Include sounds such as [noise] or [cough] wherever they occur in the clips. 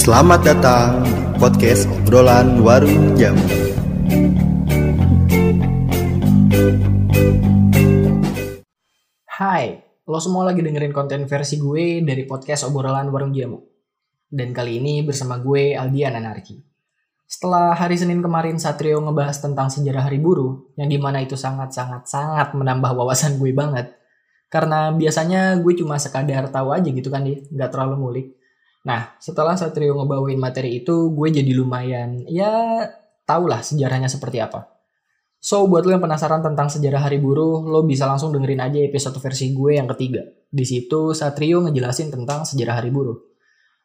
Selamat datang di podcast obrolan warung jamu. Hai, lo semua lagi dengerin konten versi gue dari podcast obrolan warung jamu. Dan kali ini bersama gue Aldian Anarki. Setelah hari Senin kemarin Satrio ngebahas tentang sejarah hari buruh, yang di mana itu sangat-sangat-sangat menambah wawasan gue banget. Karena biasanya gue cuma sekadar tahu aja gitu kan dia, nggak terlalu ngulik. Nah, setelah Satrio ngebawain materi itu, gue jadi lumayan, ya tau lah sejarahnya seperti apa. So, buat lo yang penasaran tentang sejarah hari buruh, lo bisa langsung dengerin aja episode versi gue yang ketiga. Di situ, Satrio ngejelasin tentang sejarah hari buruh.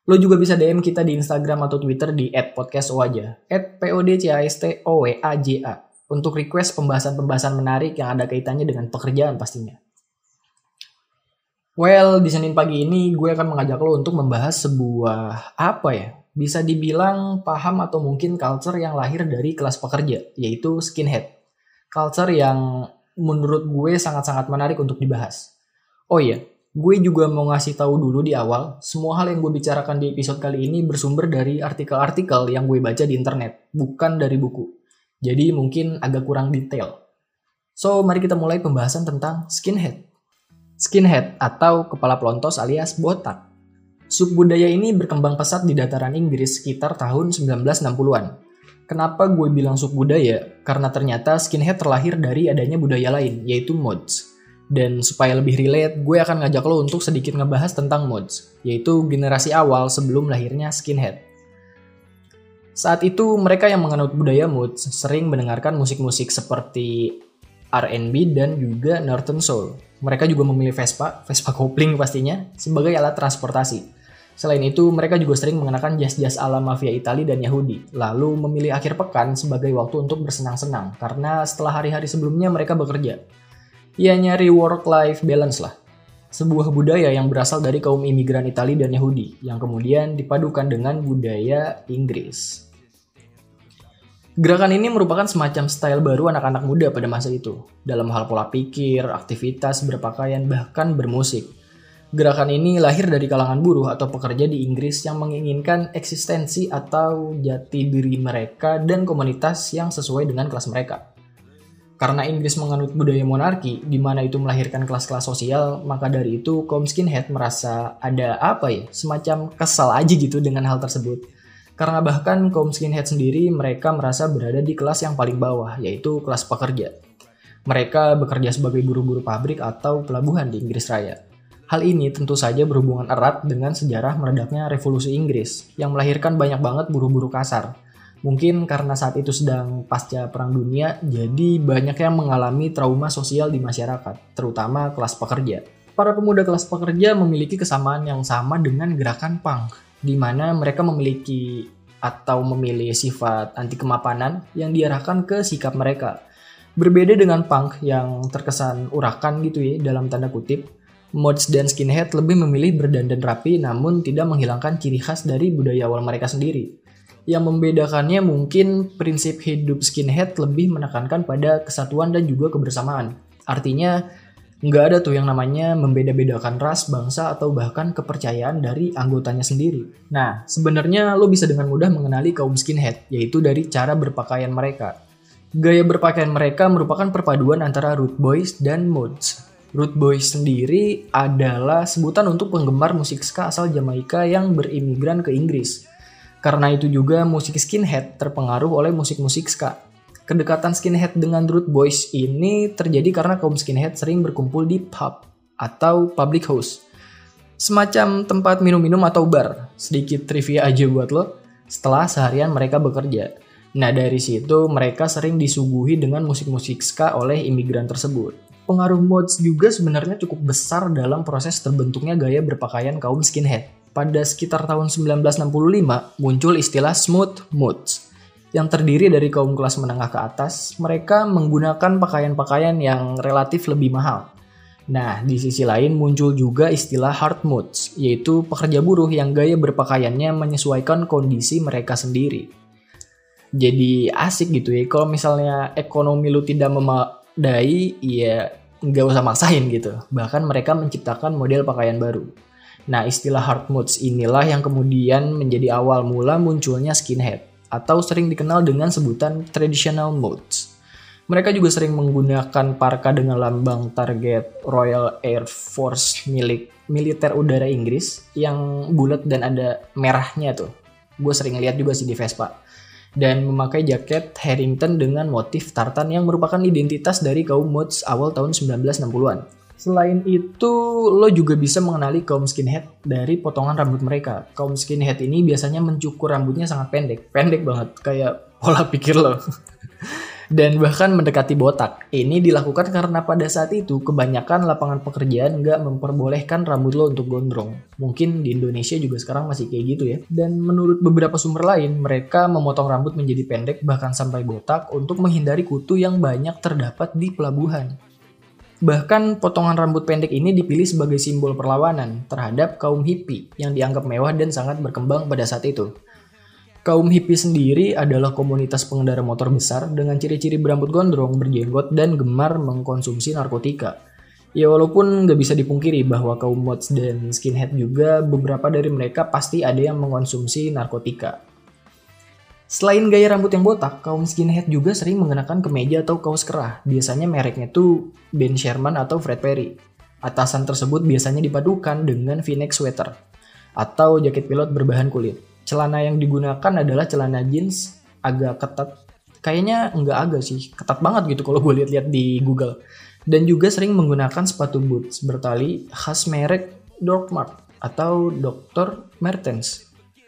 Lo juga bisa DM kita di Instagram atau Twitter di @podcastowaja, @podcastOWAJA, untuk request pembahasan-pembahasan menarik yang ada kaitannya dengan pekerjaan pastinya. Well, di Senin pagi ini gue akan mengajak lo untuk membahas sebuah apa ya? Bisa dibilang paham atau mungkin culture yang lahir dari kelas pekerja, yaitu skinhead. Culture yang menurut gue sangat-sangat menarik untuk dibahas. Oh iya, gue juga mau ngasih tahu dulu di awal, semua hal yang gue bicarakan di episode kali ini bersumber dari artikel-artikel yang gue baca di internet, bukan dari buku. Jadi mungkin agak kurang detail. So, mari kita mulai pembahasan tentang skinhead. Skinhead atau kepala pelontos alias botak. Subbudaya ini berkembang pesat di dataran Inggris sekitar tahun 1960-an. Kenapa gue bilang subbudaya? Karena ternyata skinhead terlahir dari adanya budaya lain, yaitu mods. Dan supaya lebih relate, gue akan ngajak lo untuk sedikit ngebahas tentang mods, yaitu generasi awal sebelum lahirnya skinhead. Saat itu, mereka yang menganut budaya mods sering mendengarkan musik-musik seperti R&B dan juga Northern Soul. Mereka juga memilih Vespa, Vespa kopling pastinya, sebagai alat transportasi. Selain itu, mereka juga sering mengenakan jas-jas ala mafia Italia dan Yahudi, lalu memilih akhir pekan sebagai waktu untuk bersenang-senang, karena setelah hari-hari sebelumnya mereka bekerja. Ya nyari work-life balance lah. Sebuah budaya yang berasal dari kaum imigran Italia dan Yahudi, yang kemudian dipadukan dengan budaya Inggris. Gerakan ini merupakan semacam style baru anak-anak muda pada masa itu, dalam hal pola pikir, aktivitas, berpakaian, bahkan bermusik. Gerakan ini lahir dari kalangan buruh atau pekerja di Inggris yang menginginkan eksistensi atau jati diri mereka dan komunitas yang sesuai dengan kelas mereka. Karena Inggris menganut budaya monarki, di mana itu melahirkan kelas-kelas sosial, maka dari itu kaum skinhead merasa ada apa ya, semacam kesal aja gitu dengan hal tersebut. Karena bahkan kaum skinhead sendiri mereka merasa berada di kelas yang paling bawah, yaitu kelas pekerja. Mereka bekerja sebagai buru-buru pabrik atau pelabuhan di Inggris Raya. Hal ini tentu saja berhubungan erat dengan sejarah meredaknya revolusi Inggris yang melahirkan banyak banget buru-buru kasar. Mungkin karena saat itu sedang pasca perang dunia, jadi banyak yang mengalami trauma sosial di masyarakat, terutama kelas pekerja. Para pemuda kelas pekerja memiliki kesamaan yang sama dengan gerakan punk, di mana mereka memiliki atau memilih sifat anti kemapanan yang diarahkan ke sikap mereka. Berbeda dengan punk yang terkesan urakan gitu ya dalam tanda kutip, mods dan skinhead lebih memilih berdandan rapi namun tidak menghilangkan ciri khas dari budaya awal mereka sendiri. Yang membedakannya mungkin prinsip hidup skinhead lebih menekankan pada kesatuan dan juga kebersamaan. Artinya, nggak ada tuh yang namanya membeda-bedakan ras, bangsa, atau bahkan kepercayaan dari anggotanya sendiri. Nah, sebenarnya lo bisa dengan mudah mengenali kaum skinhead, yaitu dari cara berpakaian mereka. Gaya berpakaian mereka merupakan perpaduan antara root boys dan mods. Root Boys sendiri adalah sebutan untuk penggemar musik ska asal Jamaika yang berimigran ke Inggris. Karena itu juga musik skinhead terpengaruh oleh musik-musik ska. Kedekatan skinhead dengan Root Boys ini terjadi karena kaum skinhead sering berkumpul di pub atau public house. Semacam tempat minum-minum atau bar. Sedikit trivia aja buat lo. Setelah seharian mereka bekerja. Nah dari situ mereka sering disuguhi dengan musik-musik ska oleh imigran tersebut pengaruh mods juga sebenarnya cukup besar dalam proses terbentuknya gaya berpakaian kaum skinhead. Pada sekitar tahun 1965 muncul istilah smooth mods yang terdiri dari kaum kelas menengah ke atas. Mereka menggunakan pakaian-pakaian yang relatif lebih mahal. Nah, di sisi lain muncul juga istilah hard mods, yaitu pekerja buruh yang gaya berpakaiannya menyesuaikan kondisi mereka sendiri. Jadi asik gitu ya, kalau misalnya ekonomi lu tidak memadai, ya nggak usah maksain gitu. Bahkan mereka menciptakan model pakaian baru. Nah, istilah hard modes inilah yang kemudian menjadi awal mula munculnya skinhead atau sering dikenal dengan sebutan traditional modes. Mereka juga sering menggunakan parka dengan lambang target Royal Air Force milik militer udara Inggris yang bulat dan ada merahnya tuh. Gue sering lihat juga sih di Vespa. Dan memakai jaket Harrington dengan motif tartan yang merupakan identitas dari kaum mods awal tahun 1960-an. Selain itu, lo juga bisa mengenali kaum skinhead dari potongan rambut mereka. Kaum skinhead ini biasanya mencukur rambutnya sangat pendek, pendek banget, kayak pola pikir lo. [laughs] Dan bahkan mendekati botak. Ini dilakukan karena pada saat itu kebanyakan lapangan pekerjaan nggak memperbolehkan rambut lo untuk gondrong. Mungkin di Indonesia juga sekarang masih kayak gitu ya. Dan menurut beberapa sumber lain, mereka memotong rambut menjadi pendek bahkan sampai botak untuk menghindari kutu yang banyak terdapat di pelabuhan. Bahkan potongan rambut pendek ini dipilih sebagai simbol perlawanan terhadap kaum hippie yang dianggap mewah dan sangat berkembang pada saat itu. Kaum hippie sendiri adalah komunitas pengendara motor besar dengan ciri-ciri berambut gondrong, berjenggot, dan gemar mengkonsumsi narkotika. Ya walaupun nggak bisa dipungkiri bahwa kaum mods dan skinhead juga beberapa dari mereka pasti ada yang mengkonsumsi narkotika. Selain gaya rambut yang botak, kaum skinhead juga sering mengenakan kemeja atau kaos kerah. Biasanya mereknya tuh Ben Sherman atau Fred Perry. Atasan tersebut biasanya dipadukan dengan v-neck sweater atau jaket pilot berbahan kulit. Celana yang digunakan adalah celana jeans agak ketat. Kayaknya enggak agak sih, ketat banget gitu kalau gue lihat-lihat di Google. Dan juga sering menggunakan sepatu boots bertali khas merek Dortmund atau Dr. Mertens.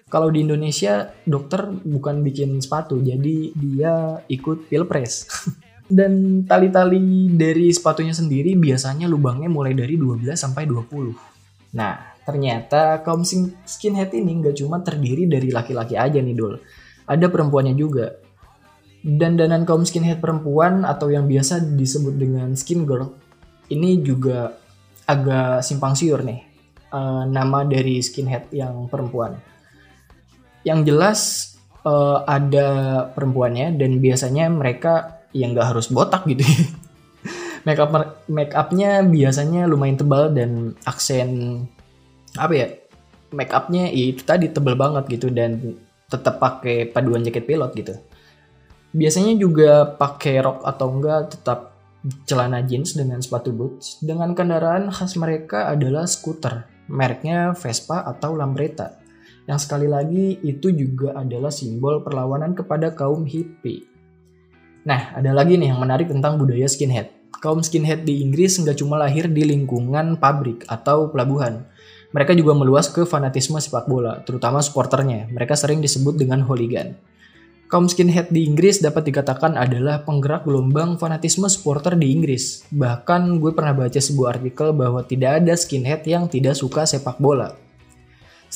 Kalau di Indonesia dokter bukan bikin sepatu, jadi dia ikut pilpres. [laughs] Dan tali-tali dari sepatunya sendiri biasanya lubangnya mulai dari 12 sampai 20. Nah, ternyata kaum skinhead ini nggak cuma terdiri dari laki-laki aja nih, Dul. Ada perempuannya juga. Dan danan kaum skinhead perempuan atau yang biasa disebut dengan skin girl ini juga agak simpang siur nih. Uh, nama dari skinhead yang perempuan yang jelas uh, ada perempuannya dan biasanya mereka yang nggak harus botak gitu [laughs] make up make upnya biasanya lumayan tebal dan aksen apa ya make upnya ya itu tadi tebal banget gitu dan tetap pakai paduan jaket pilot gitu. Biasanya juga pakai rok atau enggak tetap celana jeans dengan sepatu boots. Dengan kendaraan khas mereka adalah skuter mereknya Vespa atau Lambretta yang sekali lagi itu juga adalah simbol perlawanan kepada kaum hippie. Nah, ada lagi nih yang menarik tentang budaya skinhead. Kaum skinhead di Inggris nggak cuma lahir di lingkungan pabrik atau pelabuhan. Mereka juga meluas ke fanatisme sepak bola, terutama supporternya. Mereka sering disebut dengan hooligan. Kaum skinhead di Inggris dapat dikatakan adalah penggerak gelombang fanatisme supporter di Inggris. Bahkan gue pernah baca sebuah artikel bahwa tidak ada skinhead yang tidak suka sepak bola.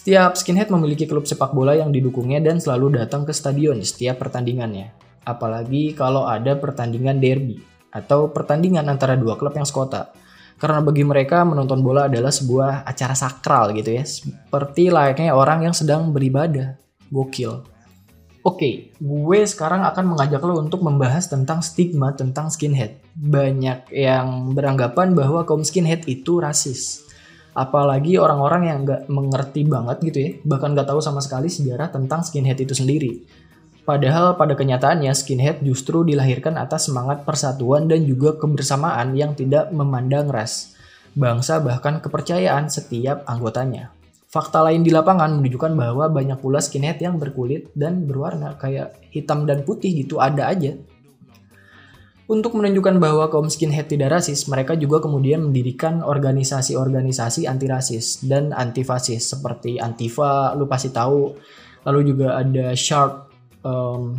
Setiap skinhead memiliki klub sepak bola yang didukungnya dan selalu datang ke stadion di setiap pertandingannya. Apalagi kalau ada pertandingan derby atau pertandingan antara dua klub yang sekota. Karena bagi mereka menonton bola adalah sebuah acara sakral gitu ya. Seperti layaknya orang yang sedang beribadah. Gokil. Oke, gue sekarang akan mengajak lo untuk membahas tentang stigma tentang skinhead. Banyak yang beranggapan bahwa kaum skinhead itu rasis apalagi orang-orang yang nggak mengerti banget gitu ya bahkan nggak tahu sama sekali sejarah tentang skinhead itu sendiri. Padahal pada kenyataannya skinhead justru dilahirkan atas semangat persatuan dan juga kebersamaan yang tidak memandang ras bangsa bahkan kepercayaan setiap anggotanya. Fakta lain di lapangan menunjukkan bahwa banyak pula skinhead yang berkulit dan berwarna kayak hitam dan putih gitu ada aja untuk menunjukkan bahwa kaum skinhead tidak rasis, mereka juga kemudian mendirikan organisasi-organisasi anti rasis dan anti fasis seperti Antifa, lu pasti tahu. Lalu juga ada Sharp, um,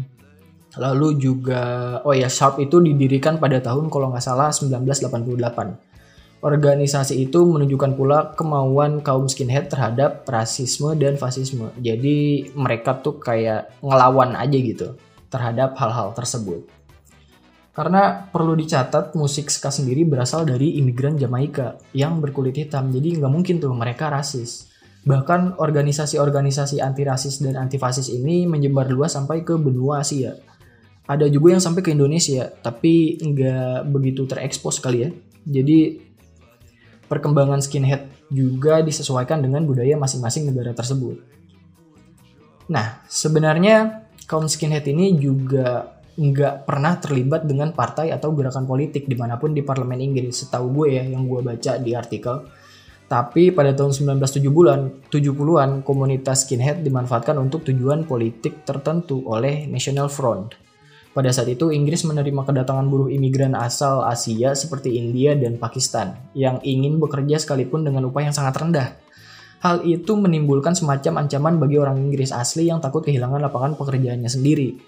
lalu juga oh ya Sharp itu didirikan pada tahun kalau nggak salah 1988. Organisasi itu menunjukkan pula kemauan kaum skinhead terhadap rasisme dan fasisme. Jadi mereka tuh kayak ngelawan aja gitu terhadap hal-hal tersebut. Karena perlu dicatat musik ska sendiri berasal dari imigran Jamaika yang berkulit hitam. Jadi nggak mungkin tuh mereka rasis. Bahkan organisasi-organisasi anti rasis dan anti fasis ini menyebar luas sampai ke benua Asia. Ada juga yang sampai ke Indonesia, tapi nggak begitu terekspos kali ya. Jadi Perkembangan skinhead juga disesuaikan dengan budaya masing-masing negara tersebut. Nah, sebenarnya kaum skinhead ini juga nggak pernah terlibat dengan partai atau gerakan politik di mana pun di parlemen Inggris setahu gue ya yang gue baca di artikel. Tapi pada tahun 1970-an 70-an komunitas skinhead dimanfaatkan untuk tujuan politik tertentu oleh National Front. Pada saat itu Inggris menerima kedatangan buruh imigran asal Asia seperti India dan Pakistan yang ingin bekerja sekalipun dengan upah yang sangat rendah. Hal itu menimbulkan semacam ancaman bagi orang Inggris asli yang takut kehilangan lapangan pekerjaannya sendiri.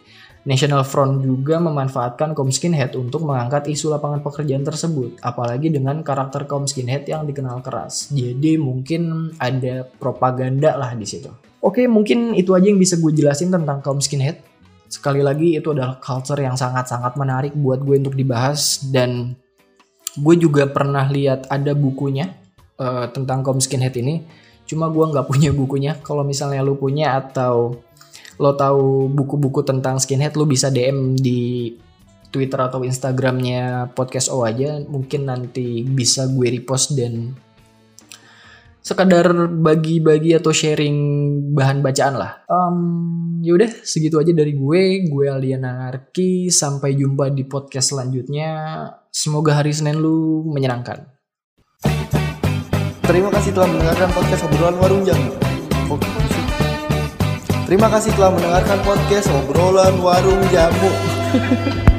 National Front juga memanfaatkan kaum skinhead untuk mengangkat isu lapangan pekerjaan tersebut, apalagi dengan karakter kaum skinhead yang dikenal keras. Jadi mungkin ada propaganda lah di situ. Oke, mungkin itu aja yang bisa gue jelasin tentang kaum skinhead. Sekali lagi itu adalah culture yang sangat-sangat menarik buat gue untuk dibahas dan gue juga pernah lihat ada bukunya uh, tentang kaum skinhead ini. Cuma gue nggak punya bukunya. Kalau misalnya lu punya atau lo tahu buku-buku tentang skinhead lo bisa DM di Twitter atau Instagramnya podcast O aja mungkin nanti bisa gue repost dan sekadar bagi-bagi atau sharing bahan bacaan lah. Um, yaudah segitu aja dari gue. Gue Aliana Arki. Sampai jumpa di podcast selanjutnya. Semoga hari Senin lu menyenangkan. Terima kasih telah mendengarkan podcast obrolan warung jamu. Terima kasih telah mendengarkan podcast obrolan warung jamu. [laughs]